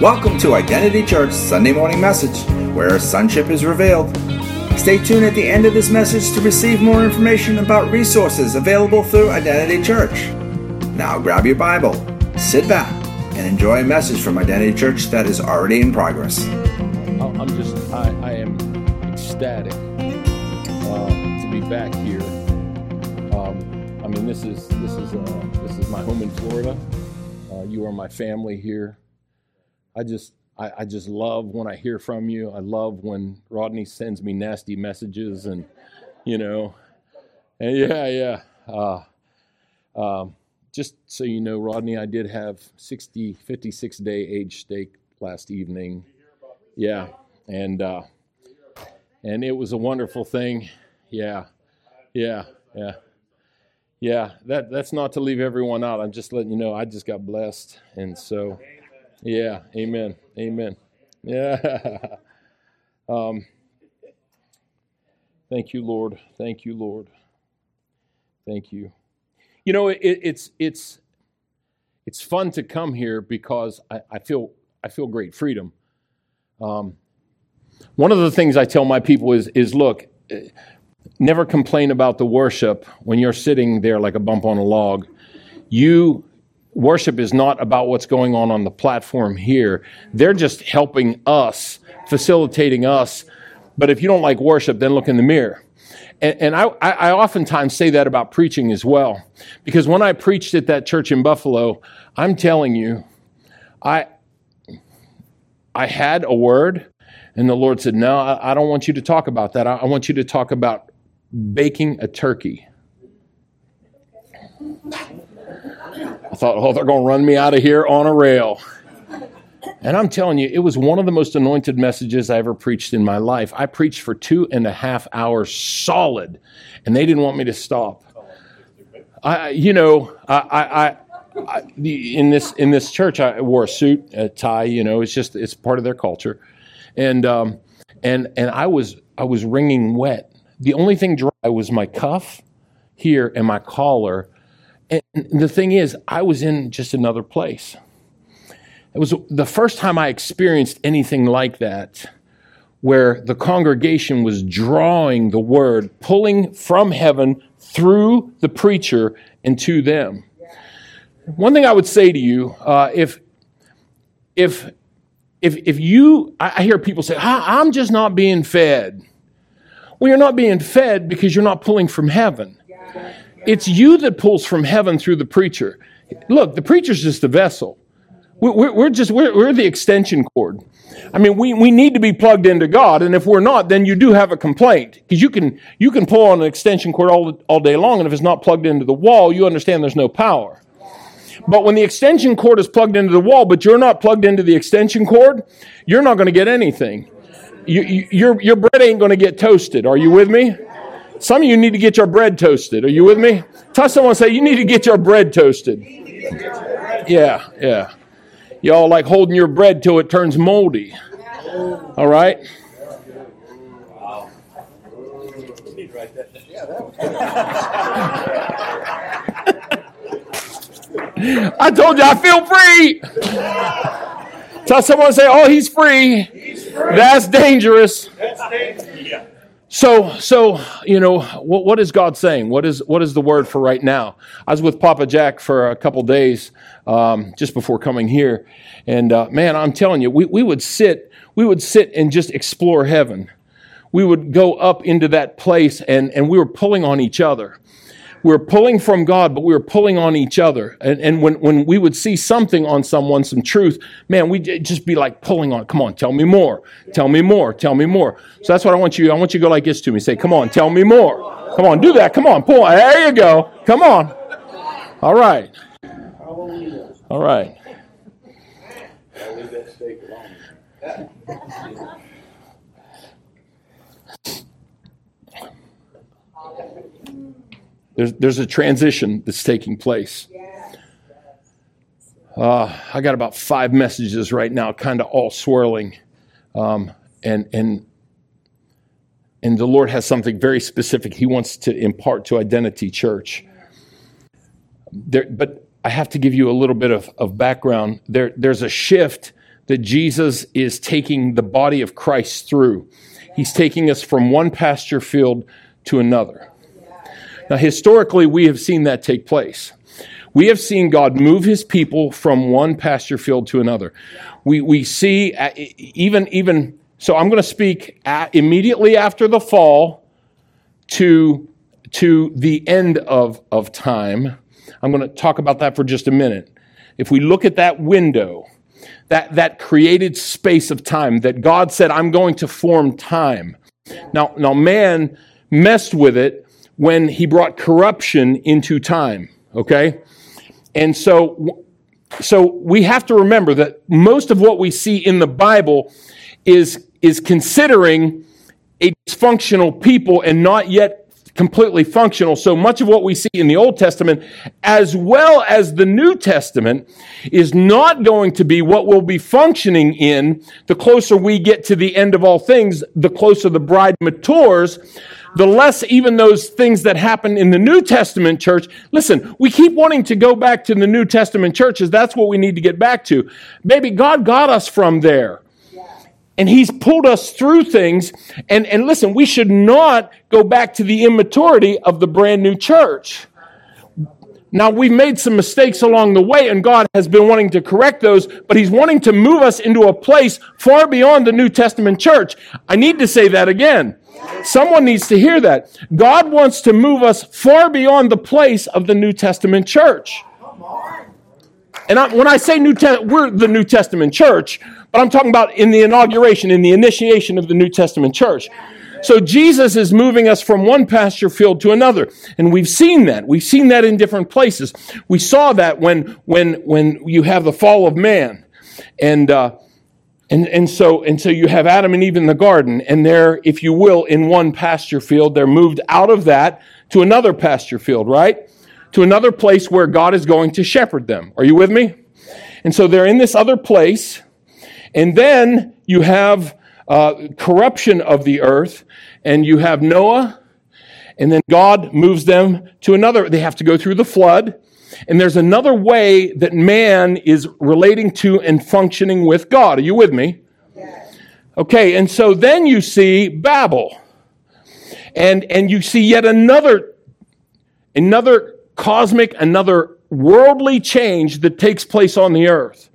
Welcome to Identity Church Sunday Morning Message, where sonship is revealed. Stay tuned at the end of this message to receive more information about resources available through Identity Church. Now grab your Bible, sit back, and enjoy a message from Identity Church that is already in progress. I'm just, I, I am ecstatic uh, to be back here. Um, I mean, this is this is uh, this is my home in Florida. Uh, you are my family here. I just I, I, just love when I hear from you. I love when Rodney sends me nasty messages and you know, and yeah, yeah. Uh, um, just so you know, Rodney, I did have 60, 56 day age steak last evening. Yeah, and uh, and it was a wonderful thing. Yeah, yeah, yeah. Yeah, that that's not to leave everyone out. I'm just letting you know I just got blessed, and so yeah, amen. Amen. Yeah. um, thank you, Lord. Thank you, Lord. Thank you. You know, it, it's it's it's fun to come here because I, I feel I feel great freedom. Um, one of the things I tell my people is is look, never complain about the worship when you're sitting there like a bump on a log. You worship is not about what's going on on the platform here. They're just helping us, facilitating us. But if you don't like worship, then look in the mirror. And, and I, I oftentimes say that about preaching as well. Because when I preached at that church in Buffalo, I'm telling you, I, I had a word, and the Lord said, No, I, I don't want you to talk about that. I, I want you to talk about baking a turkey. I thought, oh, they're going to run me out of here on a rail. And I'm telling you, it was one of the most anointed messages I ever preached in my life. I preached for two and a half hours solid, and they didn't want me to stop. I, you know, I, I, I in this in this church, I wore a suit, a tie. You know, it's just it's part of their culture, and um, and and I was I was wringing wet. The only thing dry was my cuff here and my collar and the thing is, I was in just another place. It was the first time I experienced anything like that, where the congregation was drawing the word, pulling from heaven through the preacher and to them. One thing I would say to you, uh, if if if if you, I hear people say, "I'm just not being fed." Well, you're not being fed because you're not pulling from heaven. It's you that pulls from heaven through the preacher. Look, the preacher's just a vessel. We're, we're just, we're, we're the extension cord. I mean, we, we need to be plugged into God, and if we're not, then you do have a complaint. Because you can, you can pull on an extension cord all, all day long, and if it's not plugged into the wall, you understand there's no power. But when the extension cord is plugged into the wall, but you're not plugged into the extension cord, you're not going to get anything. You, you, your, your bread ain't going to get toasted. Are you with me? Some of you need to get your bread toasted. Are you with me? Tell someone, say, you need to get your bread toasted. Yeah, yeah. Y'all like holding your bread till it turns moldy. All right? I told you I feel free. Tell someone, say, oh, he's free. He's free. That's dangerous. That's dangerous. So, so you know, what, what is God saying? What is what is the word for right now? I was with Papa Jack for a couple days um, just before coming here, and uh, man, I'm telling you, we, we would sit we would sit and just explore heaven. We would go up into that place, and and we were pulling on each other we were pulling from God, but we were pulling on each other. And, and when, when we would see something on someone, some truth, man, we'd just be like pulling on, come on, tell me more, tell me more, tell me more. So that's what I want you, I want you to go like this to me. Say, come on, tell me more. Come on, do that. Come on, pull. There you go. Come on. All right. All right. There's, there's a transition that's taking place. Uh, I got about five messages right now, kind of all swirling. Um, and, and, and the Lord has something very specific He wants to impart to Identity Church. There, but I have to give you a little bit of, of background. There, there's a shift that Jesus is taking the body of Christ through. He's taking us from one pasture field to another. Now, historically, we have seen that take place. We have seen God move his people from one pasture field to another. We, we see, uh, even, even, so I'm going to speak at, immediately after the fall to, to the end of, of time. I'm going to talk about that for just a minute. If we look at that window, that, that created space of time that God said, I'm going to form time. Now, now man messed with it when he brought corruption into time. Okay? And so, so we have to remember that most of what we see in the Bible is, is considering a dysfunctional people and not yet completely functional. So much of what we see in the Old Testament, as well as the New Testament, is not going to be what will be functioning in the closer we get to the end of all things, the closer the bride matures, the less even those things that happen in the New Testament church. Listen, we keep wanting to go back to the New Testament churches. That's what we need to get back to. Maybe God got us from there. And he's pulled us through things. And, and listen, we should not go back to the immaturity of the brand new church. Now, we've made some mistakes along the way, and God has been wanting to correct those, but He's wanting to move us into a place far beyond the New Testament church. I need to say that again. Someone needs to hear that. God wants to move us far beyond the place of the New Testament church. And I, when I say New Te- we're the New Testament church, but I'm talking about in the inauguration, in the initiation of the New Testament church. So Jesus is moving us from one pasture field to another. And we've seen that. We've seen that in different places. We saw that when, when, when you have the fall of man. And, uh, and, and so, and so you have Adam and Eve in the garden, and they're, if you will, in one pasture field. They're moved out of that to another pasture field, right? To another place where God is going to shepherd them. Are you with me? And so they're in this other place, and then you have uh, corruption of the earth, and you have Noah, and then God moves them to another. They have to go through the flood. And there's another way that man is relating to and functioning with God. Are you with me? Okay, and so then you see Babel. And, and you see yet another, another cosmic, another worldly change that takes place on the earth.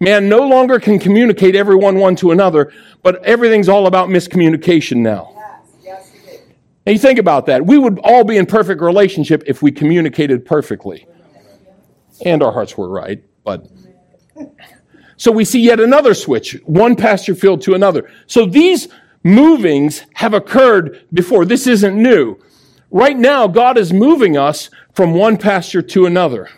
Man no longer can communicate everyone one to another, but everything's all about miscommunication now. Yes, yes, and you think about that. We would all be in perfect relationship if we communicated perfectly and our hearts were right. But so we see yet another switch, one pasture field to another. So these movings have occurred before. This isn't new. Right now, God is moving us from one pasture to another.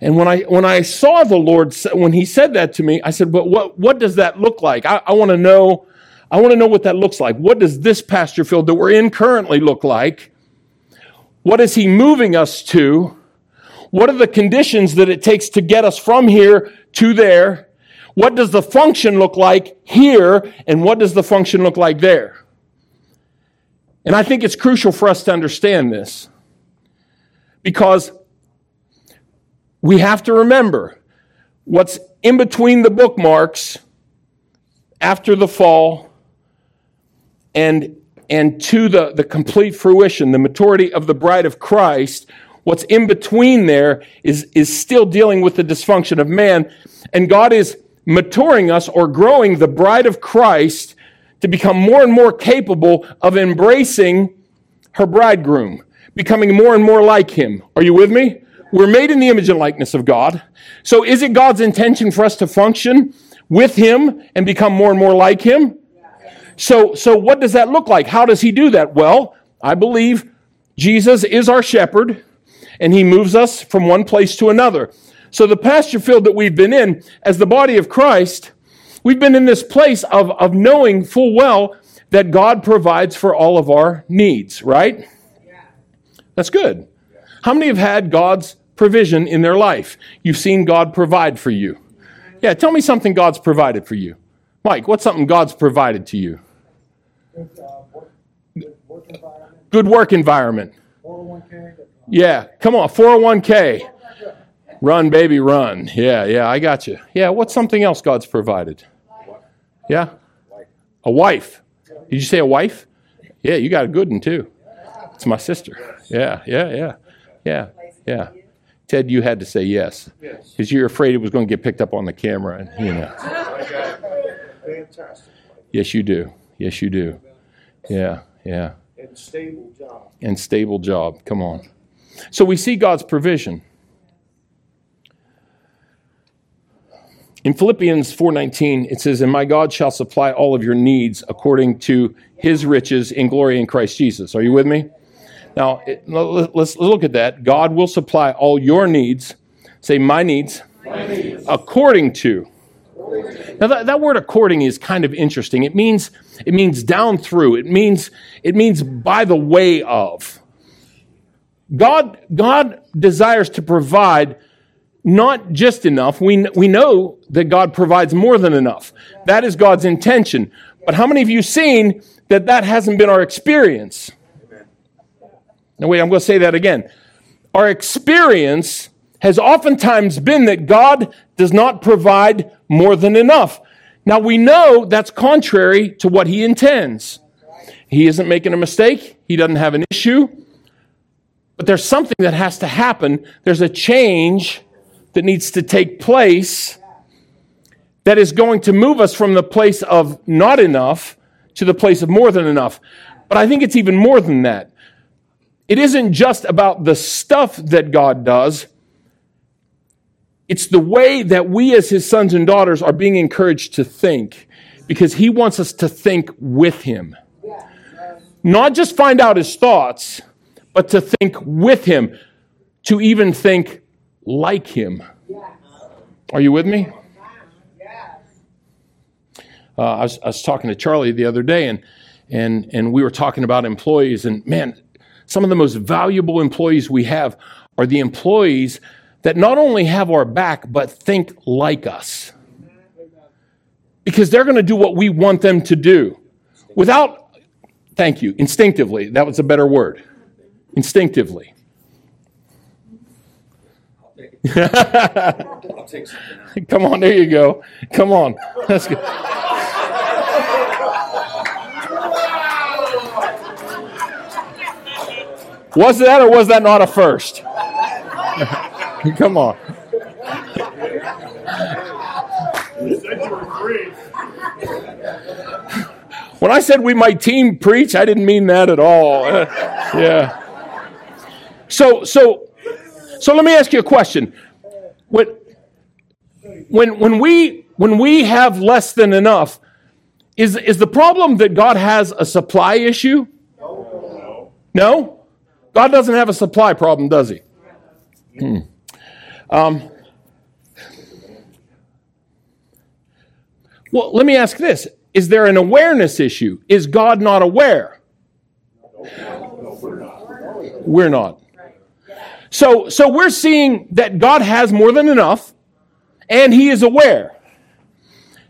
And when I when I saw the Lord when He said that to me, I said, "But what what does that look like? I, I want to know. I want to know what that looks like. What does this pasture field that we're in currently look like? What is He moving us to? What are the conditions that it takes to get us from here to there? What does the function look like here? And what does the function look like there? And I think it's crucial for us to understand this because we have to remember what's in between the bookmarks after the fall and, and to the, the complete fruition, the maturity of the bride of Christ What's in between there is, is still dealing with the dysfunction of man. And God is maturing us or growing the bride of Christ to become more and more capable of embracing her bridegroom, becoming more and more like him. Are you with me? We're made in the image and likeness of God. So is it God's intention for us to function with him and become more and more like him? So, so what does that look like? How does he do that? Well, I believe Jesus is our shepherd and he moves us from one place to another. So the pasture field that we've been in as the body of Christ, we've been in this place of, of knowing full well that God provides for all of our needs, right? That's good. How many have had God's provision in their life? You've seen God provide for you. Yeah, tell me something God's provided for you. Mike, what's something God's provided to you? Good, work, environment. Work environment. 401k. Yeah, come on, 401k. Run, baby, run. Yeah, yeah, I got you. Yeah, what's something else God's provided? Yeah? A wife. Did you say a wife? Yeah, you got a good one too. It's my sister. Yeah, yeah, yeah, yeah, yeah. Ted, you had to say yes because you're afraid it was going to get picked up on the camera, and you know. Fantastic. Yes, you do. Yes, you do. Yeah, yeah. And stable job. And stable job. Come on. So we see God's provision. In Philippians 4:19 it says and my God shall supply all of your needs according to his riches in glory in Christ Jesus. Are you with me? Now, it, let's look at that. God will supply all your needs. Say my needs. My needs. According to. Now that, that word according is kind of interesting. It means it means down through. It means it means by the way of. God God desires to provide not just enough. We, we know that God provides more than enough. That is God's intention. But how many of you seen that that hasn't been our experience? Now, wait, I'm going to say that again. Our experience has oftentimes been that God does not provide more than enough. Now, we know that's contrary to what He intends. He isn't making a mistake, He doesn't have an issue. But there's something that has to happen. There's a change that needs to take place that is going to move us from the place of not enough to the place of more than enough. But I think it's even more than that. It isn't just about the stuff that God does. It's the way that we as his sons and daughters are being encouraged to think because he wants us to think with him. Not just find out his thoughts, but to think with him, to even think like him. Are you with me? Uh, I, was, I was talking to Charlie the other day, and, and, and we were talking about employees. And man, some of the most valuable employees we have are the employees that not only have our back, but think like us. Because they're going to do what we want them to do without, thank you, instinctively. That was a better word. Instinctively. Come on, there you go. Come on. That's good. Was that or was that not a first? Come on. When I said we might team preach, I didn't mean that at all. Uh, yeah. So, so so let me ask you a question. When, when, when, we, when we have less than enough, is, is the problem that God has a supply issue? No. No? God doesn't have a supply problem, does he? Hmm. Um, well, let me ask this Is there an awareness issue? Is God not aware? We're not. So, so we're seeing that God has more than enough and he is aware.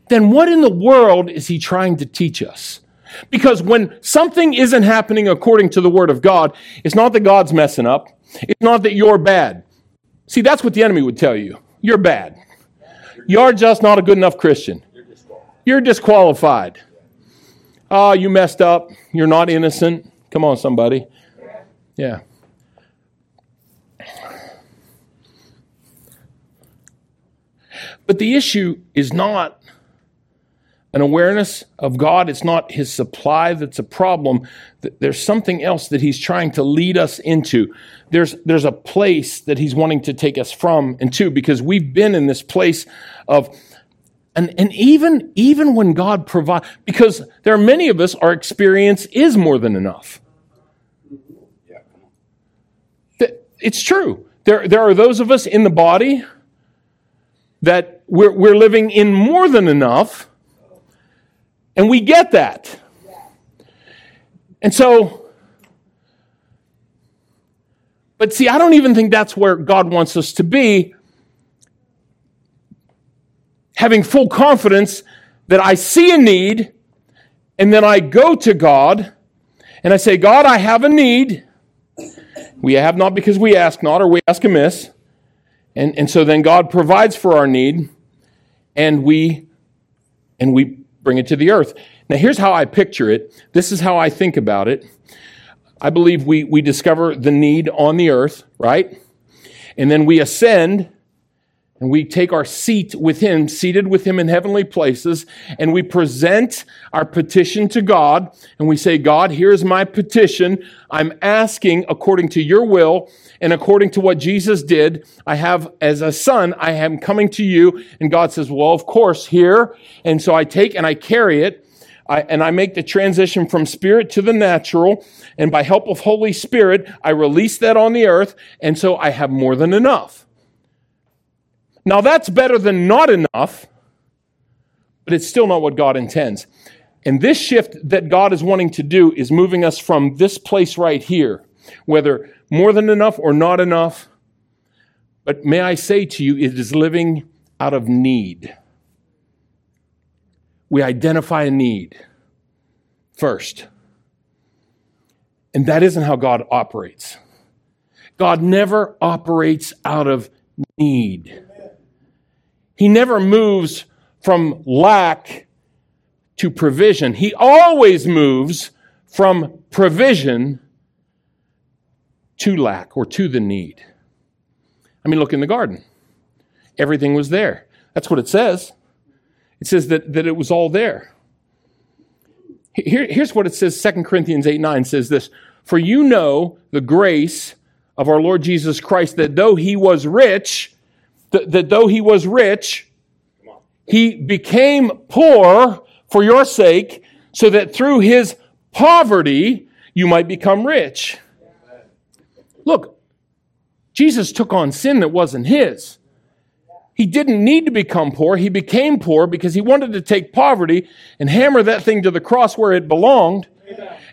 Then what in the world is he trying to teach us? Because when something isn't happening according to the word of God, it's not that God's messing up. It's not that you're bad. See, that's what the enemy would tell you. You're bad. You're just not a good enough Christian. You're disqualified. Oh, you messed up. You're not innocent. Come on, somebody. Yeah. But the issue is not an awareness of God. It's not his supply that's a problem. There's something else that he's trying to lead us into. There's, there's a place that he's wanting to take us from and to because we've been in this place of, and, and even, even when God provides, because there are many of us, our experience is more than enough. It's true. There, there are those of us in the body that we're, we're living in more than enough, and we get that. And so, but see, I don't even think that's where God wants us to be. Having full confidence that I see a need, and then I go to God and I say, God, I have a need. We have not because we ask not, or we ask amiss. And, and so then God provides for our need and we and we bring it to the earth. Now here's how I picture it. This is how I think about it. I believe we, we discover the need on the earth, right? And then we ascend and we take our seat with him, seated with him in heavenly places, and we present our petition to God, and we say, God, here's my petition. I'm asking according to your will and according to what Jesus did. I have, as a son, I am coming to you. And God says, well, of course, here. And so I take and I carry it. I, and I make the transition from spirit to the natural. And by help of Holy Spirit, I release that on the earth. And so I have more than enough. Now that's better than not enough, but it's still not what God intends. And this shift that God is wanting to do is moving us from this place right here, whether more than enough or not enough. But may I say to you, it is living out of need. We identify a need first. And that isn't how God operates. God never operates out of need. He never moves from lack to provision. He always moves from provision to lack or to the need. I mean, look in the garden. Everything was there. That's what it says. It says that, that it was all there. Here, here's what it says 2 Corinthians 8 9 says this For you know the grace of our Lord Jesus Christ, that though he was rich, that, that though he was rich, he became poor for your sake, so that through his poverty you might become rich. Look, Jesus took on sin that wasn't his. He didn't need to become poor. He became poor because he wanted to take poverty and hammer that thing to the cross where it belonged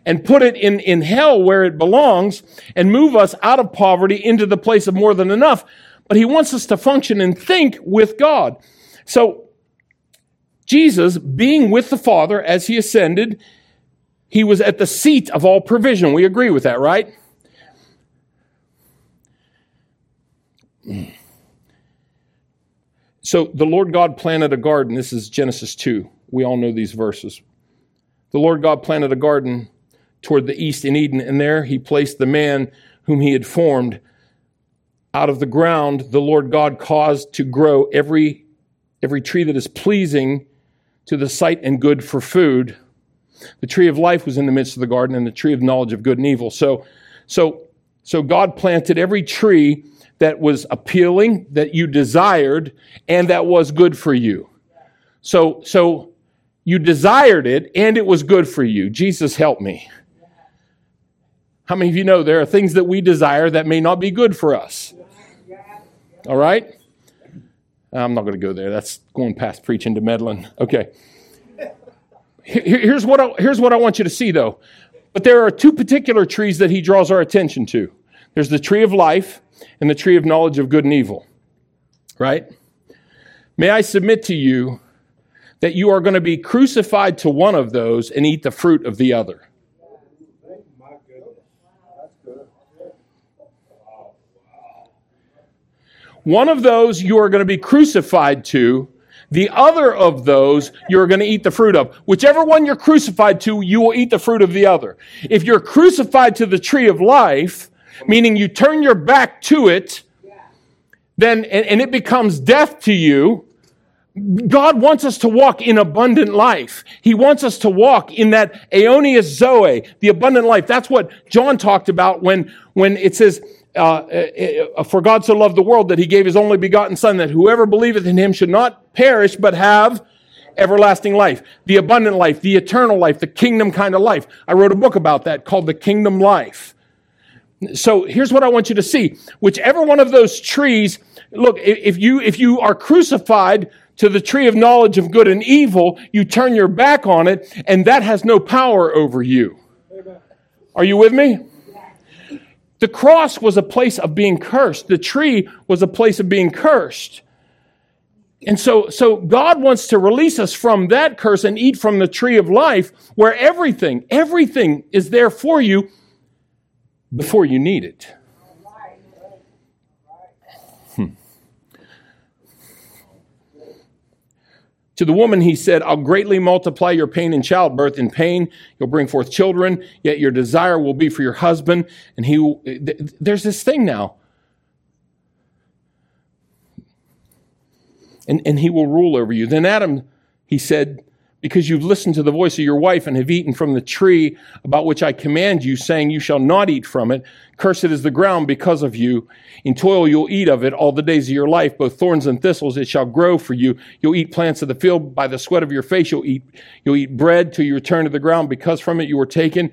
and put it in, in hell where it belongs and move us out of poverty into the place of more than enough. But he wants us to function and think with God. So, Jesus, being with the Father as he ascended, he was at the seat of all provision. We agree with that, right? So the Lord God planted a garden. This is Genesis 2. We all know these verses. The Lord God planted a garden toward the east in Eden, and there he placed the man whom he had formed. Out of the ground, the Lord God caused to grow every, every tree that is pleasing to the sight and good for food. The tree of life was in the midst of the garden, and the tree of knowledge of good and evil. So, so, so God planted every tree that was appealing, that you desired, and that was good for you. So, so you desired it and it was good for you. Jesus help me. How many of you know there are things that we desire that may not be good for us? All right? I'm not going to go there. That's going past preaching to meddling. Okay. Here's what, I, here's what I want you to see, though. But there are two particular trees that he draws our attention to there's the tree of life, and the tree of knowledge of good and evil. Right? May I submit to you that you are going to be crucified to one of those and eat the fruit of the other. One of those you are going to be crucified to, the other of those you're going to eat the fruit of. Whichever one you're crucified to, you will eat the fruit of the other. If you're crucified to the tree of life, meaning you turn your back to it, then, and, and it becomes death to you, God wants us to walk in abundant life. He wants us to walk in that aionios zoe, the abundant life. That's what John talked about when, when it says, uh, uh, uh, for God so loved the world that he gave his only begotten son that whoever believeth in him should not perish but have everlasting life, the abundant life, the eternal life, the kingdom kind of life. I wrote a book about that called The Kingdom Life. So here's what I want you to see. Whichever one of those trees, look, if you, if you are crucified to the tree of knowledge of good and evil, you turn your back on it, and that has no power over you. Are you with me? The cross was a place of being cursed. The tree was a place of being cursed. And so, so God wants to release us from that curse and eat from the tree of life where everything, everything is there for you before you need it. Hmm. To the woman, he said, I'll greatly multiply your pain in childbirth. In pain, you'll bring forth children, yet your desire will be for your husband. And he, will, there's this thing now. And, and he will rule over you. Then Adam, he said, because you've listened to the voice of your wife and have eaten from the tree about which I command you, saying, You shall not eat from it. Cursed is the ground because of you. In toil you'll eat of it all the days of your life, both thorns and thistles it shall grow for you. You'll eat plants of the field by the sweat of your face. You'll eat, you'll eat bread till you return to the ground, because from it you were taken.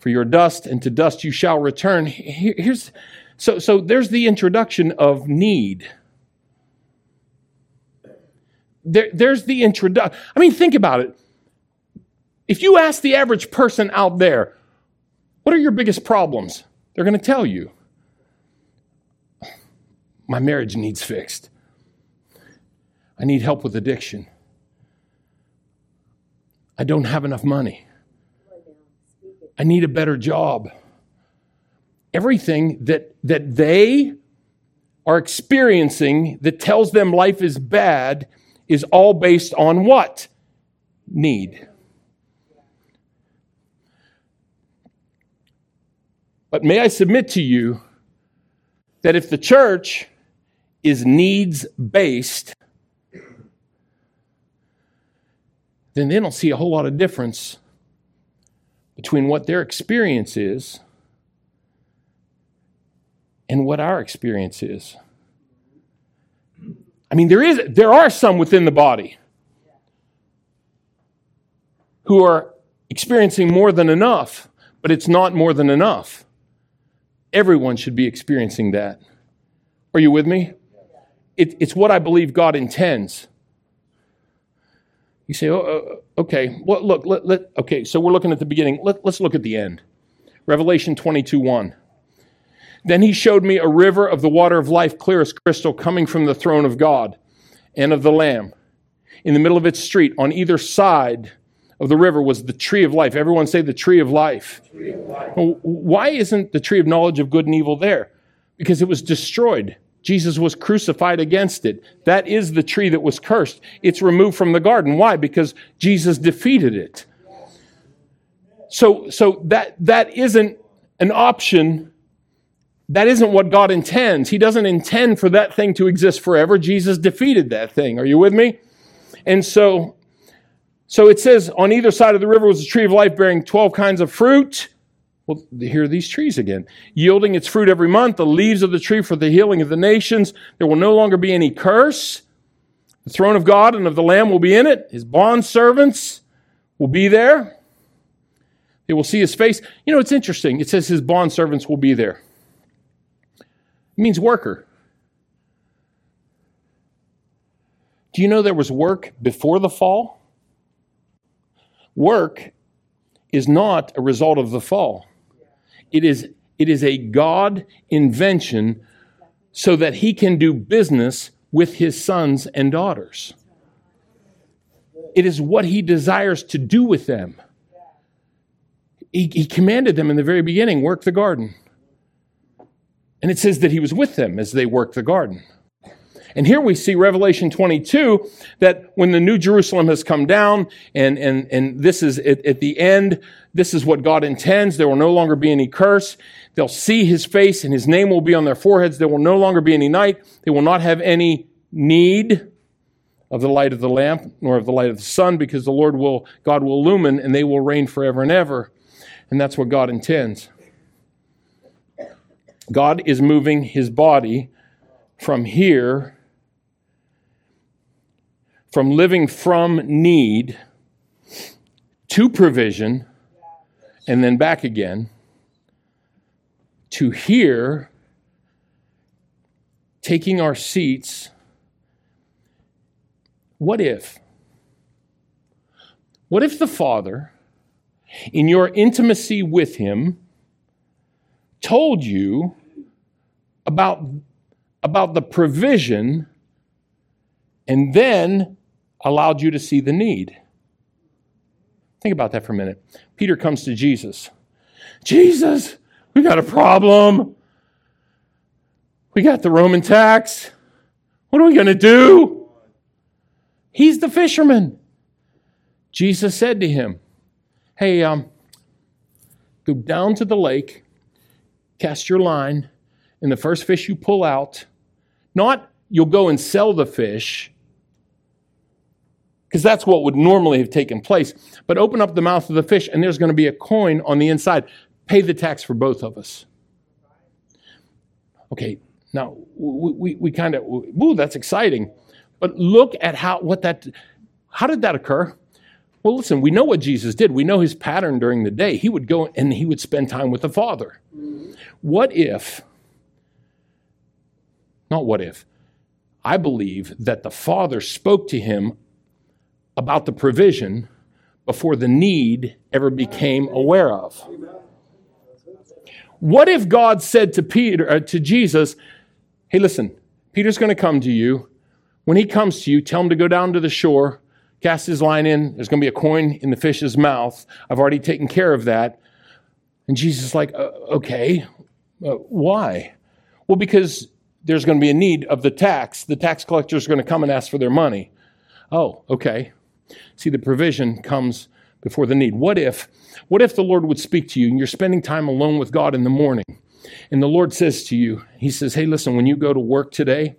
For your dust, and to dust you shall return. Here's so so there's the introduction of need there, there's the introduction. I mean, think about it. If you ask the average person out there, what are your biggest problems? They're going to tell you. My marriage needs fixed. I need help with addiction. I don't have enough money. I need a better job. Everything that, that they are experiencing that tells them life is bad is all based on what? Need. But may I submit to you that if the church is needs based, then they don't see a whole lot of difference between what their experience is and what our experience is. I mean, there is there are some within the body who are experiencing more than enough, but it's not more than enough. Everyone should be experiencing that. Are you with me? It, it's what I believe God intends. You say, oh, uh, okay, well, look, let, let, okay, so we're looking at the beginning. Let, let's look at the end. Revelation 22 1. Then he showed me a river of the water of life, clear as crystal, coming from the throne of God and of the Lamb. In the middle of its street, on either side of the river, was the tree of life. Everyone say the tree of life. Tree of life. Why isn't the tree of knowledge of good and evil there? Because it was destroyed. Jesus was crucified against it. That is the tree that was cursed. It's removed from the garden. Why? Because Jesus defeated it. So, so that, that isn't an option that isn't what God intends. He doesn't intend for that thing to exist forever. Jesus defeated that thing. Are you with me? And so, so it says on either side of the river was a tree of life bearing 12 kinds of fruit. Well, here are these trees again, yielding its fruit every month, the leaves of the tree for the healing of the nations. There will no longer be any curse. The throne of God and of the Lamb will be in it. His bond servants will be there. They will see his face. You know, it's interesting. It says his bond servants will be there. It means worker. Do you know there was work before the fall? Work is not a result of the fall. It is, it is a God invention so that he can do business with his sons and daughters. It is what he desires to do with them. He, he commanded them in the very beginning work the garden. And it says that he was with them as they worked the garden. And here we see Revelation 22 that when the New Jerusalem has come down, and, and, and this is at, at the end, this is what God intends. There will no longer be any curse. They'll see his face and his name will be on their foreheads. There will no longer be any night. They will not have any need of the light of the lamp nor of the light of the sun because the Lord will, God will illumine and they will reign forever and ever. And that's what God intends. God is moving his body from here, from living from need to provision, and then back again, to here, taking our seats. What if? What if the Father, in your intimacy with Him, told you about, about the provision and then allowed you to see the need. Think about that for a minute. Peter comes to Jesus. Jesus, we got a problem. We got the Roman tax. What are we going to do? He's the fisherman. Jesus said to him, Hey, um, go down to the lake, cast your line, and the first fish you pull out, not you'll go and sell the fish, because that's what would normally have taken place, but open up the mouth of the fish, and there's going to be a coin on the inside. Pay the tax for both of us. Okay, now we, we, we kind of, ooh, that's exciting. But look at how, what that, how did that occur? Well, listen, we know what Jesus did. We know his pattern during the day. He would go and he would spend time with the Father. What if, not what if, I believe that the Father spoke to him about the provision before the need ever became aware of. What if God said to Peter, uh, to Jesus, "Hey, listen, Peter's going to come to you. When he comes to you, tell him to go down to the shore, cast his line in. There's going to be a coin in the fish's mouth. I've already taken care of that." And Jesus is like, uh, "Okay, uh, why?" Well, because there's going to be a need of the tax. The tax collector is going to come and ask for their money. Oh, okay. See, the provision comes before the need. What if, what if the Lord would speak to you and you're spending time alone with God in the morning, and the Lord says to you, He says, Hey, listen, when you go to work today,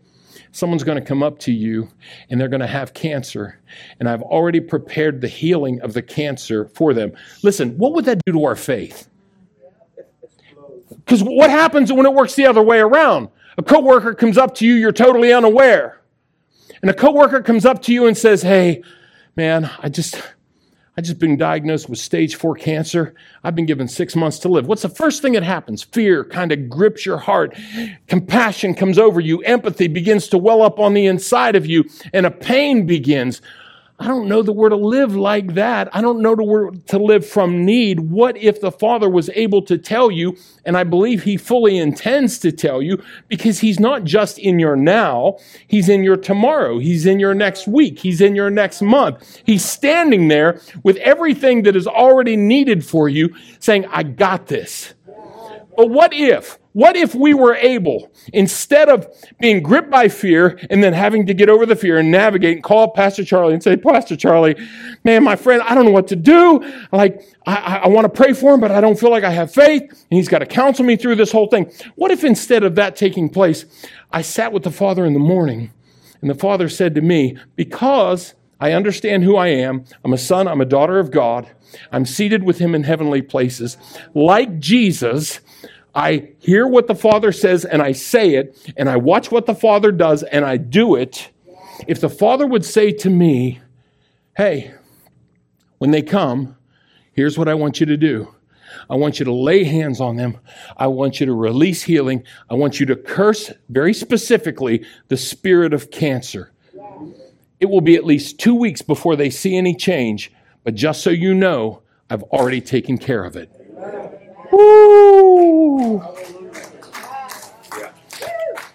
someone's going to come up to you and they're going to have cancer, and I've already prepared the healing of the cancer for them. Listen, what would that do to our faith? Because what happens when it works the other way around? A coworker comes up to you, you're totally unaware. And a coworker comes up to you and says, Hey, man, I just, I just been diagnosed with stage four cancer. I've been given six months to live. What's the first thing that happens? Fear kind of grips your heart. Compassion comes over you. Empathy begins to well up on the inside of you and a pain begins. I don't know that we're to live like that. I don't know that we're to live from need. What if the Father was able to tell you, and I believe He fully intends to tell you, because He's not just in your now, He's in your tomorrow, He's in your next week, He's in your next month. He's standing there with everything that is already needed for you, saying, I got this. But what if? What if we were able, instead of being gripped by fear and then having to get over the fear and navigate and call Pastor Charlie and say, Pastor Charlie, man, my friend, I don't know what to do. Like, I, I want to pray for him, but I don't feel like I have faith. And he's got to counsel me through this whole thing. What if instead of that taking place, I sat with the Father in the morning and the Father said to me, because I understand who I am, I'm a son, I'm a daughter of God, I'm seated with him in heavenly places. Like Jesus, I hear what the Father says and I say it, and I watch what the Father does and I do it. If the Father would say to me, Hey, when they come, here's what I want you to do. I want you to lay hands on them. I want you to release healing. I want you to curse very specifically the spirit of cancer. It will be at least two weeks before they see any change, but just so you know, I've already taken care of it. Woo!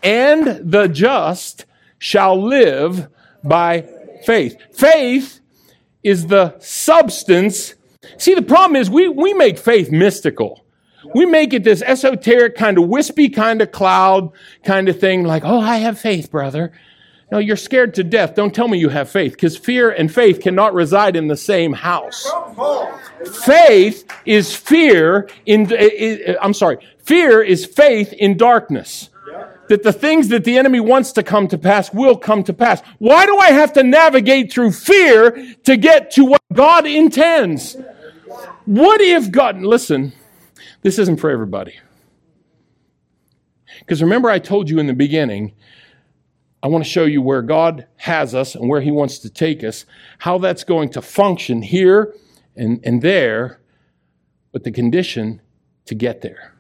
And the just shall live by faith. Faith is the substance. See, the problem is we, we make faith mystical. We make it this esoteric kind of wispy kind of cloud kind of thing, like, oh, I have faith, brother. No, you're scared to death. Don't tell me you have faith, because fear and faith cannot reside in the same house. Faith is fear in, I'm sorry, fear is faith in darkness. That the things that the enemy wants to come to pass will come to pass. Why do I have to navigate through fear to get to what God intends? What if God, listen, this isn't for everybody. Because remember, I told you in the beginning, I want to show you where God has us and where He wants to take us, how that's going to function here and, and there, but the condition to get there.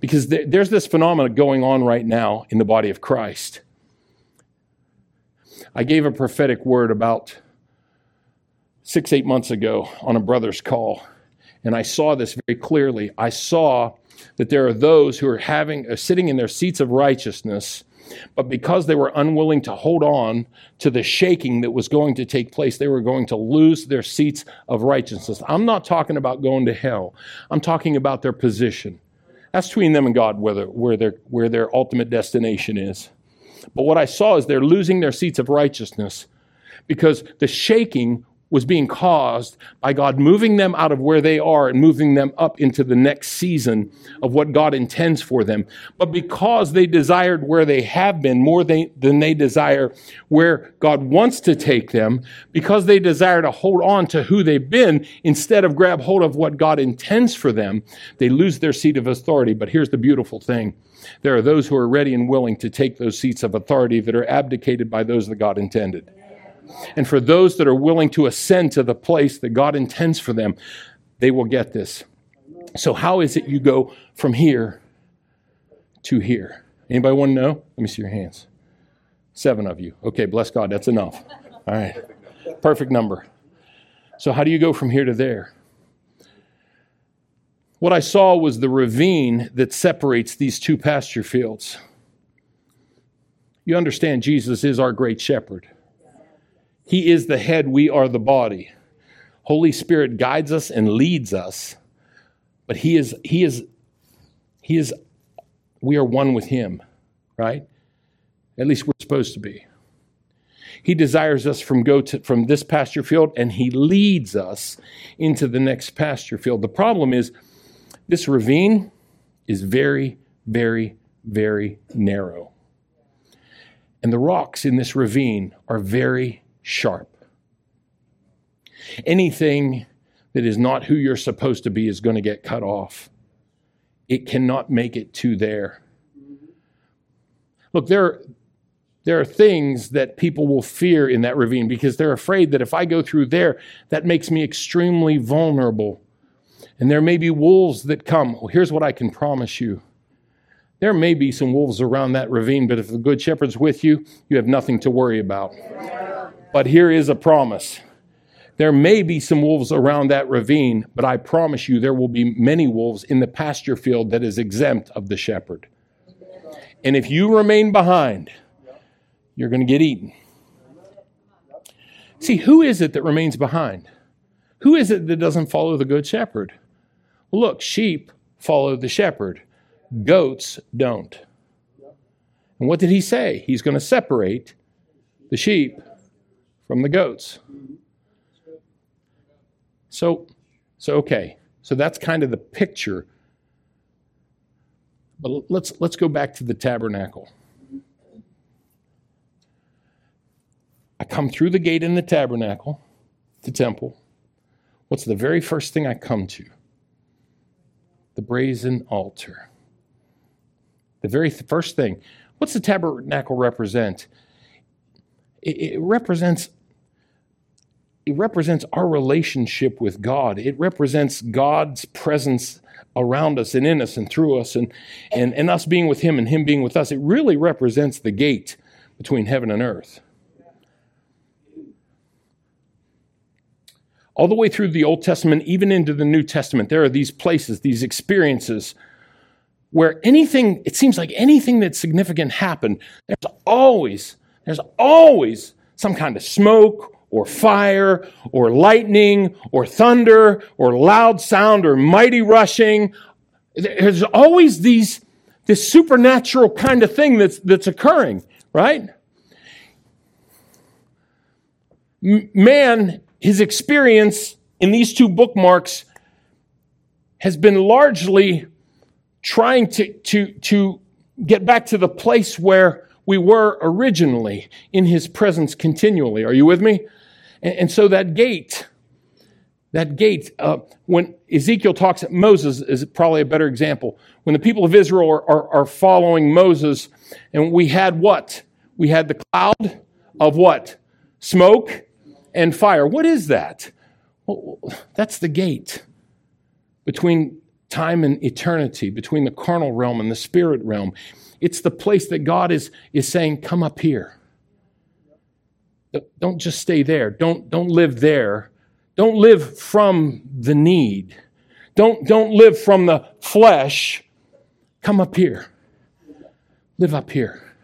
Because there's this phenomenon going on right now in the body of Christ. I gave a prophetic word about six, eight months ago on a brother's call, and I saw this very clearly. I saw that there are those who are having, are sitting in their seats of righteousness but because they were unwilling to hold on to the shaking that was going to take place, they were going to lose their seats of righteousness. I'm not talking about going to hell, I'm talking about their position. That's between them and God whether, where, their, where their ultimate destination is. But what I saw is they're losing their seats of righteousness because the shaking was being caused by God moving them out of where they are and moving them up into the next season of what God intends for them. But because they desired where they have been more than they desire where God wants to take them, because they desire to hold on to who they've been instead of grab hold of what God intends for them, they lose their seat of authority. But here's the beautiful thing. There are those who are ready and willing to take those seats of authority that are abdicated by those that God intended. And for those that are willing to ascend to the place that God intends for them, they will get this. So, how is it you go from here to here? Anybody want to know? Let me see your hands. Seven of you. Okay, bless God, that's enough. All right, perfect number. So, how do you go from here to there? What I saw was the ravine that separates these two pasture fields. You understand, Jesus is our great shepherd. He is the head, we are the body. Holy Spirit guides us and leads us, but he is he is he is we are one with him, right? At least we're supposed to be. He desires us from go to from this pasture field and he leads us into the next pasture field. The problem is this ravine is very very very narrow. And the rocks in this ravine are very sharp. Anything that is not who you're supposed to be is going to get cut off. It cannot make it to there. Look, there, there are things that people will fear in that ravine because they're afraid that if I go through there, that makes me extremely vulnerable. And there may be wolves that come. Well, here's what I can promise you there may be some wolves around that ravine, but if the Good Shepherd's with you, you have nothing to worry about. But here is a promise. There may be some wolves around that ravine, but I promise you there will be many wolves in the pasture field that is exempt of the shepherd. And if you remain behind, you're going to get eaten. See, who is it that remains behind? Who is it that doesn't follow the good shepherd? Look, sheep follow the shepherd, goats don't. And what did he say? He's going to separate the sheep from the goats. So, so okay. So that's kind of the picture. But let's let's go back to the tabernacle. I come through the gate in the tabernacle, the temple. What's the very first thing I come to? The brazen altar. The very first thing. What's the tabernacle represent? It, it represents it represents our relationship with God. It represents God's presence around us and in us and through us and, and, and us being with Him and Him being with us. It really represents the gate between heaven and earth. All the way through the Old Testament, even into the New Testament, there are these places, these experiences where anything, it seems like anything that's significant happened, there's always, there's always some kind of smoke or fire or lightning or thunder or loud sound or mighty rushing. There's always these, this supernatural kind of thing that's, that's occurring, right? Man, his experience in these two bookmarks has been largely trying to, to, to get back to the place where we were originally in his presence continually. Are you with me? And, and so that gate, that gate, uh, when Ezekiel talks, Moses is probably a better example. When the people of Israel are, are, are following Moses, and we had what? We had the cloud of what? Smoke and fire. What is that? Well, that's the gate between time and eternity, between the carnal realm and the spirit realm. It's the place that God is, is saying, Come up here. Don't just stay there. Don't, don't live there. Don't live from the need. Don't, don't live from the flesh. Come up here. Live up here.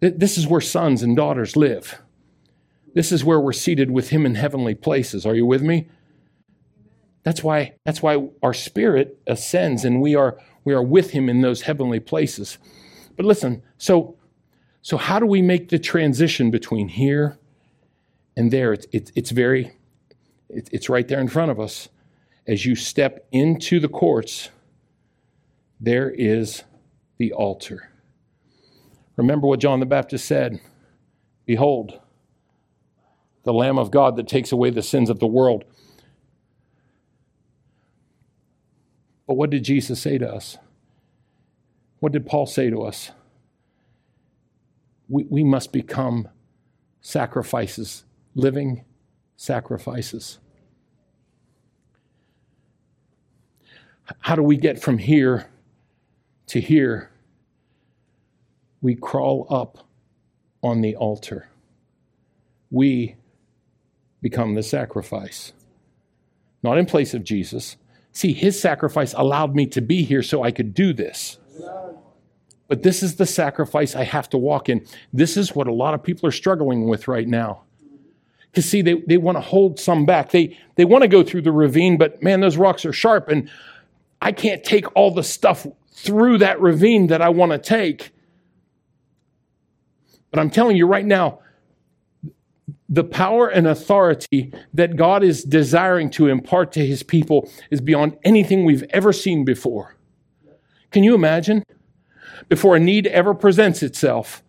This is where sons and daughters live. This is where we're seated with him in heavenly places. Are you with me? That's why, that's why our spirit ascends and we are, we are with him in those heavenly places. But listen, so So, how do we make the transition between here and there? It's, it's, it's very, it, it's right there in front of us. As you step into the courts, there is the altar. Remember what John the Baptist said Behold, the Lamb of God that takes away the sins of the world. But what did Jesus say to us? What did Paul say to us? We, we must become sacrifices, living sacrifices. How do we get from here to here? We crawl up on the altar. We become the sacrifice. Not in place of Jesus. See, his sacrifice allowed me to be here so I could do this. But this is the sacrifice I have to walk in. This is what a lot of people are struggling with right now. Because, see, they, they want to hold some back. They, they want to go through the ravine, but man, those rocks are sharp, and I can't take all the stuff through that ravine that I want to take. But I'm telling you right now, the power and authority that God is desiring to impart to his people is beyond anything we've ever seen before. Can you imagine? Before a need ever presents itself,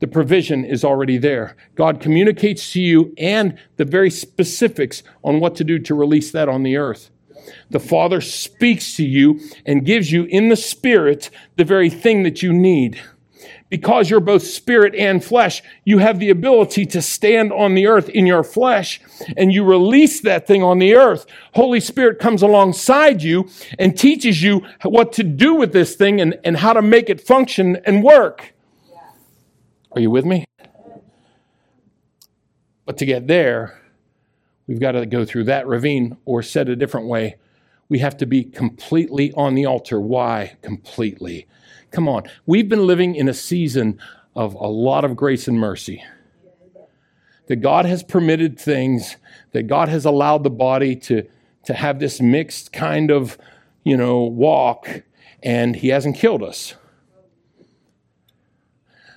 the provision is already there. God communicates to you and the very specifics on what to do to release that on the earth. The Father speaks to you and gives you in the Spirit the very thing that you need because you're both spirit and flesh, you have the ability to stand on the earth in your flesh and you release that thing on the earth. Holy Spirit comes alongside you and teaches you what to do with this thing and, and how to make it function and work. Are you with me? But to get there, we've got to go through that ravine, or said a different way, we have to be completely on the altar. Why completely? Come on. We've been living in a season of a lot of grace and mercy. That God has permitted things, that God has allowed the body to, to have this mixed kind of, you know, walk, and He hasn't killed us.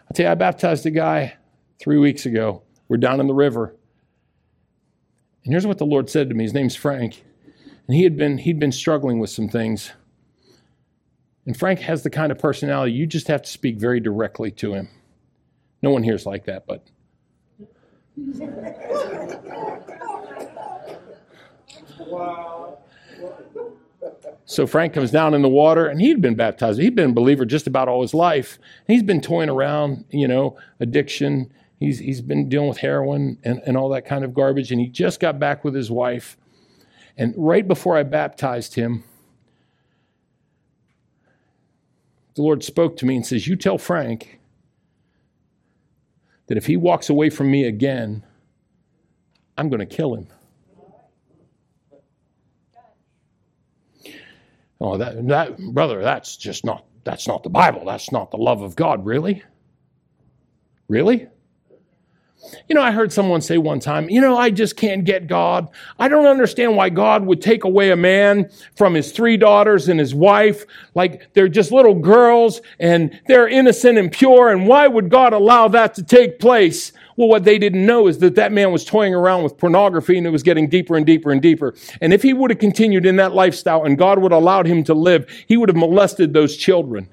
I tell you, I baptized a guy three weeks ago. We're down in the river. And here's what the Lord said to me. His name's Frank. And he had been he'd been struggling with some things. And Frank has the kind of personality you just have to speak very directly to him. No one here's like that, but. So Frank comes down in the water, and he'd been baptized. He'd been a believer just about all his life. He's been toying around, you know, addiction. He's, he's been dealing with heroin and, and all that kind of garbage, and he just got back with his wife. And right before I baptized him, the Lord spoke to me and says, You tell Frank that if he walks away from me again, I'm going to kill him. Oh, that, that brother, that's just not that's not the Bible. That's not the love of God, really? Really? You know, I heard someone say one time, you know, I just can't get God. I don't understand why God would take away a man from his three daughters and his wife. Like they're just little girls and they're innocent and pure. And why would God allow that to take place? Well, what they didn't know is that that man was toying around with pornography and it was getting deeper and deeper and deeper. And if he would have continued in that lifestyle and God would have allowed him to live, he would have molested those children.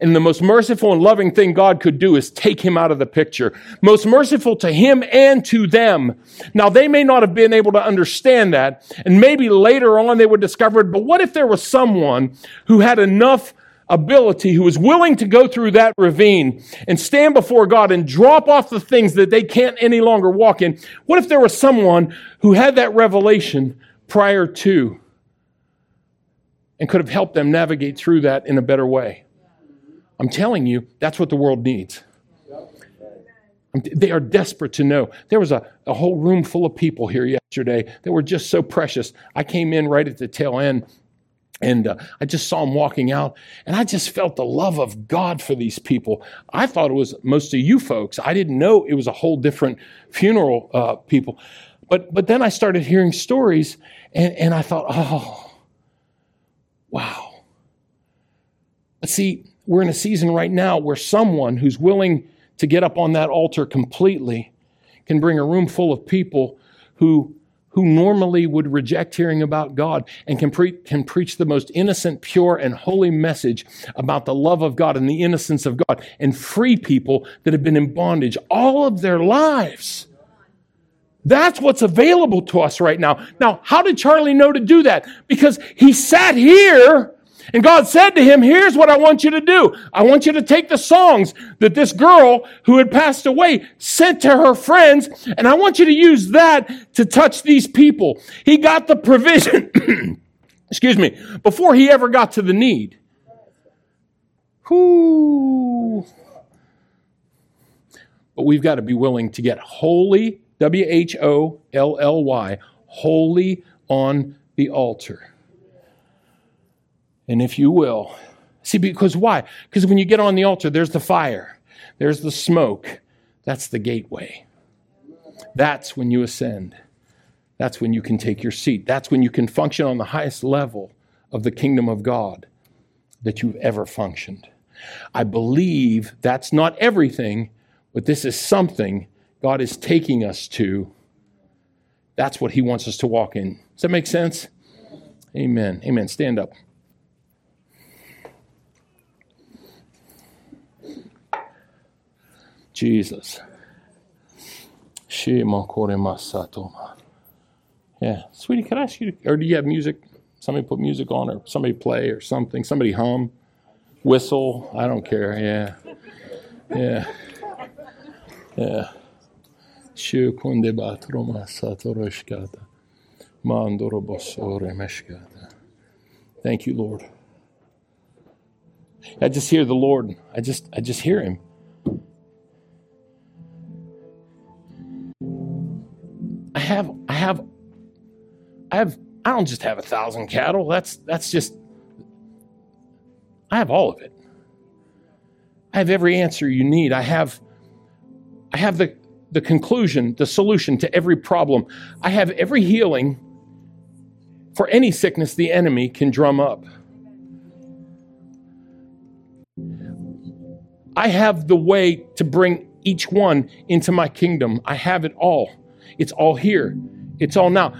And the most merciful and loving thing God could do is take him out of the picture. Most merciful to him and to them. Now, they may not have been able to understand that. And maybe later on they would discover it. But what if there was someone who had enough ability, who was willing to go through that ravine and stand before God and drop off the things that they can't any longer walk in? What if there was someone who had that revelation prior to and could have helped them navigate through that in a better way? I'm telling you, that's what the world needs. They are desperate to know. There was a, a whole room full of people here yesterday that were just so precious. I came in right at the tail end and uh, I just saw them walking out, and I just felt the love of God for these people. I thought it was most of you folks. I didn't know it was a whole different funeral uh, people. But, but then I started hearing stories, and, and I thought, oh, wow. But see, we're in a season right now where someone who's willing to get up on that altar completely can bring a room full of people who who normally would reject hearing about God and can, pre- can preach the most innocent, pure, and holy message about the love of God and the innocence of God and free people that have been in bondage all of their lives. That's what's available to us right now. Now, how did Charlie know to do that? Because he sat here and God said to him, Here's what I want you to do. I want you to take the songs that this girl who had passed away sent to her friends, and I want you to use that to touch these people. He got the provision, excuse me, before he ever got to the need. Whoo. But we've got to be willing to get holy, W H O L L Y, holy on the altar. And if you will, see, because why? Because when you get on the altar, there's the fire, there's the smoke. That's the gateway. That's when you ascend. That's when you can take your seat. That's when you can function on the highest level of the kingdom of God that you've ever functioned. I believe that's not everything, but this is something God is taking us to. That's what He wants us to walk in. Does that make sense? Amen. Amen. Stand up. Jesus. She mo kore masato. Yeah. Sweetie, can I ask you, to, or do you have music? Somebody put music on, or somebody play, or something. Somebody hum, whistle. I don't care. Yeah. Yeah. Yeah. Thank you, Lord. I just hear the Lord. I just I just hear him. Have I have I have I don't just have a thousand cattle. That's that's just I have all of it. I have every answer you need. I have I have the the conclusion, the solution to every problem. I have every healing for any sickness the enemy can drum up. I have the way to bring each one into my kingdom. I have it all. It's all here. It's all now.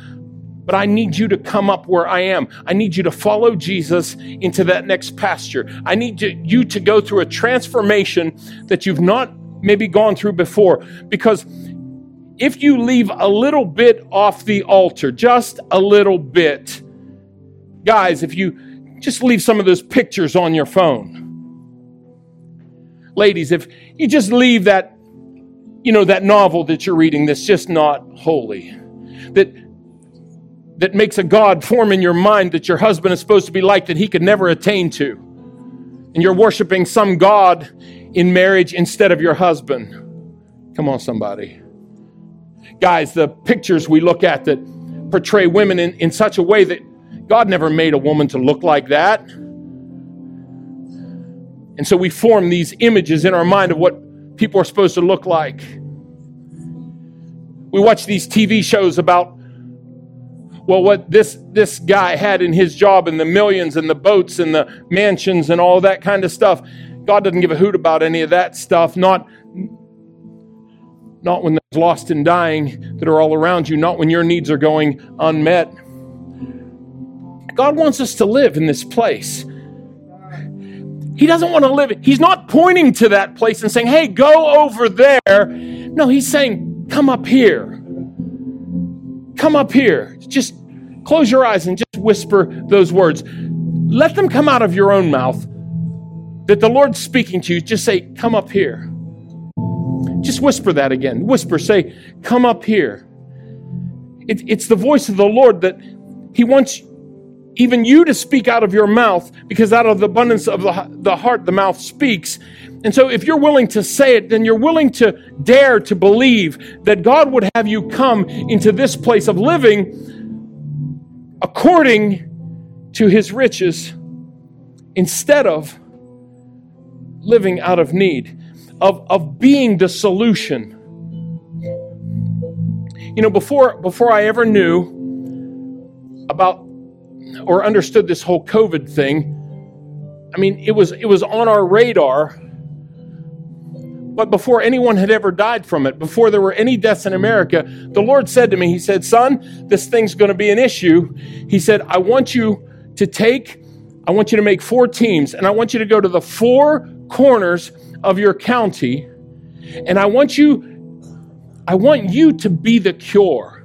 But I need you to come up where I am. I need you to follow Jesus into that next pasture. I need you to go through a transformation that you've not maybe gone through before. Because if you leave a little bit off the altar, just a little bit, guys, if you just leave some of those pictures on your phone, ladies, if you just leave that, you know, that novel that you're reading that's just not holy, that that makes a God form in your mind that your husband is supposed to be like that he could never attain to. And you're worshiping some God in marriage instead of your husband. Come on, somebody. Guys, the pictures we look at that portray women in, in such a way that God never made a woman to look like that. And so we form these images in our mind of what people are supposed to look like. We watch these TV shows about well what this this guy had in his job and the millions and the boats and the mansions and all that kind of stuff. God doesn't give a hoot about any of that stuff, not not when there's lost and dying that are all around you, not when your needs are going unmet. God wants us to live in this place. He doesn't want to live it. He's not pointing to that place and saying, hey, go over there. No, he's saying, come up here. Come up here. Just close your eyes and just whisper those words. Let them come out of your own mouth. That the Lord's speaking to you, just say, come up here. Just whisper that again. Whisper, say, come up here. It, it's the voice of the Lord that He wants even you to speak out of your mouth because out of the abundance of the, the heart the mouth speaks. And so if you're willing to say it then you're willing to dare to believe that god would have you come into this place of living according to his riches instead of living out of need of, of being the solution. You know before before i ever knew about or understood this whole COVID thing. I mean, it was it was on our radar, But before anyone had ever died from it, before there were any deaths in America, the Lord said to me, He said, Son, this thing's going to be an issue. He said, I want you to take, I want you to make four teams, and I want you to go to the four corners of your county, and I want you, I want you to be the cure.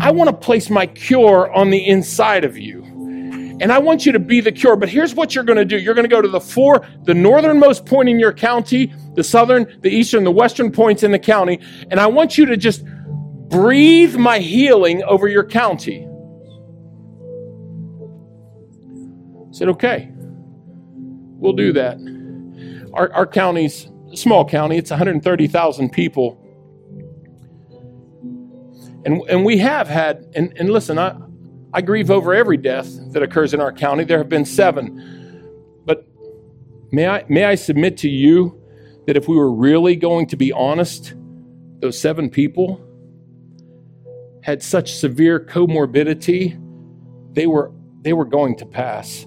I want to place my cure on the inside of you. And I want you to be the cure. But here's what you're going to do. You're going to go to the four, the northernmost point in your county, the southern, the eastern, the western points in the county. And I want you to just breathe my healing over your county. I said, okay, we'll do that. Our, our county's a small county, it's 130,000 people. And, and we have had, and, and listen, I, I grieve over every death that occurs in our county. There have been seven. But may I, may I submit to you that if we were really going to be honest, those seven people had such severe comorbidity, they were, they were going to pass.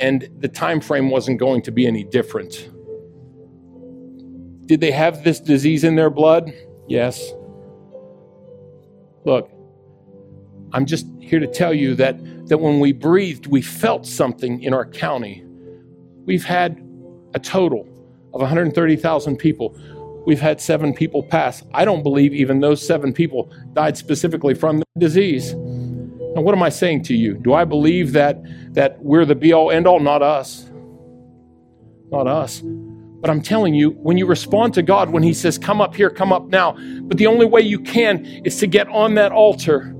And the time frame wasn't going to be any different. Did they have this disease in their blood? Yes. Look, I'm just here to tell you that, that when we breathed, we felt something in our county. We've had a total of 130,000 people. We've had seven people pass. I don't believe even those seven people died specifically from the disease. Now, what am I saying to you? Do I believe that, that we're the be all end all? Not us. Not us. But I'm telling you, when you respond to God, when He says, Come up here, come up now, but the only way you can is to get on that altar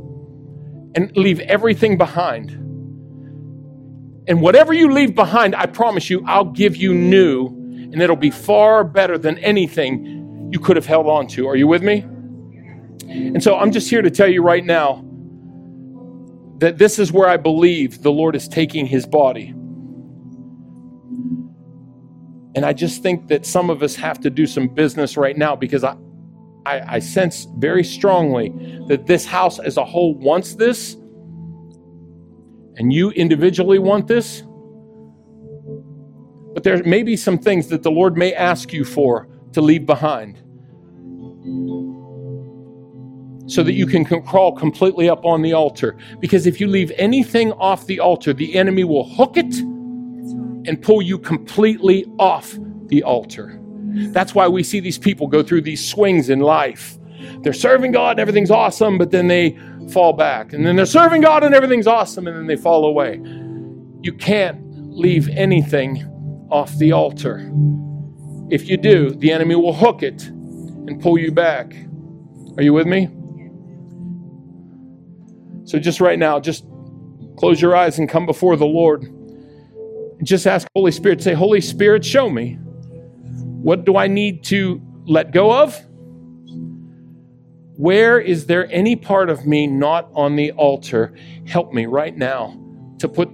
and leave everything behind. And whatever you leave behind, I promise you, I'll give you new, and it'll be far better than anything you could have held on to. Are you with me? And so I'm just here to tell you right now that this is where I believe the Lord is taking his body. And I just think that some of us have to do some business right now because I, I, I, sense very strongly that this house as a whole wants this, and you individually want this. But there may be some things that the Lord may ask you for to leave behind so that you can crawl completely up on the altar. Because if you leave anything off the altar, the enemy will hook it and pull you completely off the altar. That's why we see these people go through these swings in life. They're serving God, and everything's awesome, but then they fall back. And then they're serving God and everything's awesome, and then they fall away. You can't leave anything off the altar. If you do, the enemy will hook it and pull you back. Are you with me? So, just right now, just close your eyes and come before the Lord. Just ask Holy Spirit, say, Holy Spirit, show me. What do I need to let go of? Where is there any part of me not on the altar? Help me right now to put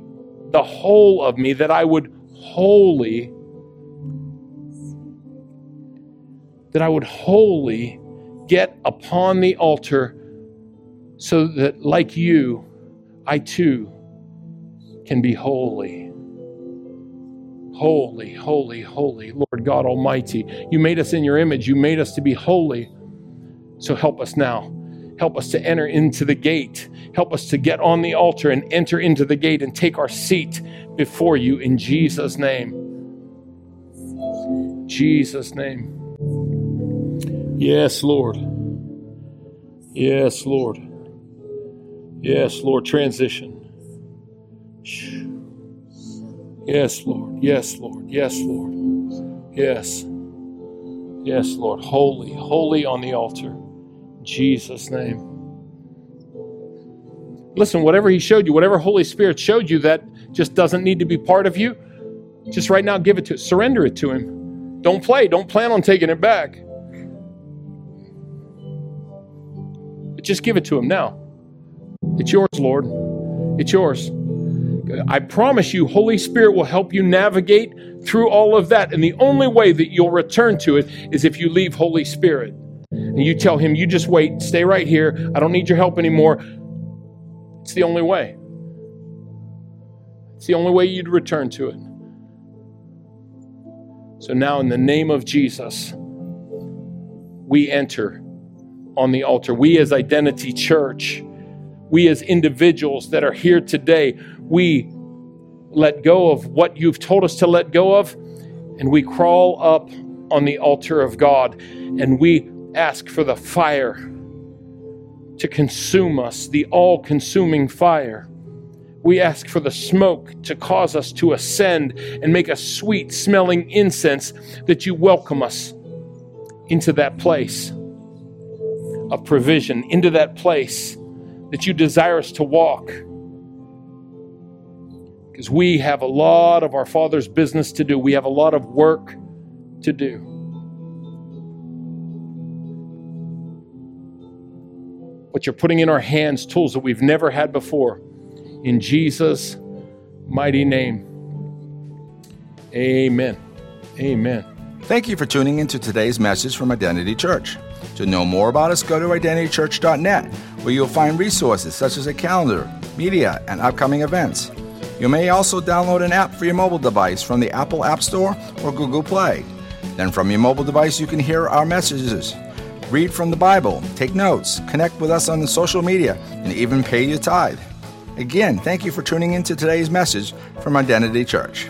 the whole of me that I would wholly, that I would wholly get upon the altar so that, like you, I too can be holy. Holy, holy, holy, Lord God Almighty. You made us in your image. You made us to be holy. So help us now. Help us to enter into the gate. Help us to get on the altar and enter into the gate and take our seat before you in Jesus' name. Jesus' name. Yes, Lord. Yes, Lord. Yes, Lord. Transition. Yes, Lord. Yes, Lord. Yes, Lord. Yes. Yes, Lord. Holy, holy on the altar. In Jesus' name. Listen, whatever He showed you, whatever Holy Spirit showed you that just doesn't need to be part of you, just right now give it to Him. surrender it to Him. Don't play. Don't plan on taking it back. But just give it to Him now. It's yours, Lord. It's yours. I promise you, Holy Spirit will help you navigate through all of that. And the only way that you'll return to it is if you leave Holy Spirit. And you tell him, you just wait, stay right here. I don't need your help anymore. It's the only way. It's the only way you'd return to it. So now, in the name of Jesus, we enter on the altar. We, as Identity Church, we, as individuals that are here today, we let go of what you've told us to let go of, and we crawl up on the altar of God and we ask for the fire to consume us, the all consuming fire. We ask for the smoke to cause us to ascend and make a sweet smelling incense that you welcome us into that place of provision, into that place that you desire us to walk. Because we have a lot of our Father's business to do, we have a lot of work to do. But you're putting in our hands tools that we've never had before. In Jesus' mighty name. Amen. Amen. Thank you for tuning into today's message from Identity Church. To know more about us, go to identitychurch.net, where you'll find resources such as a calendar, media, and upcoming events. You may also download an app for your mobile device from the Apple App Store or Google Play. Then, from your mobile device, you can hear our messages, read from the Bible, take notes, connect with us on the social media, and even pay your tithe. Again, thank you for tuning in to today's message from Identity Church.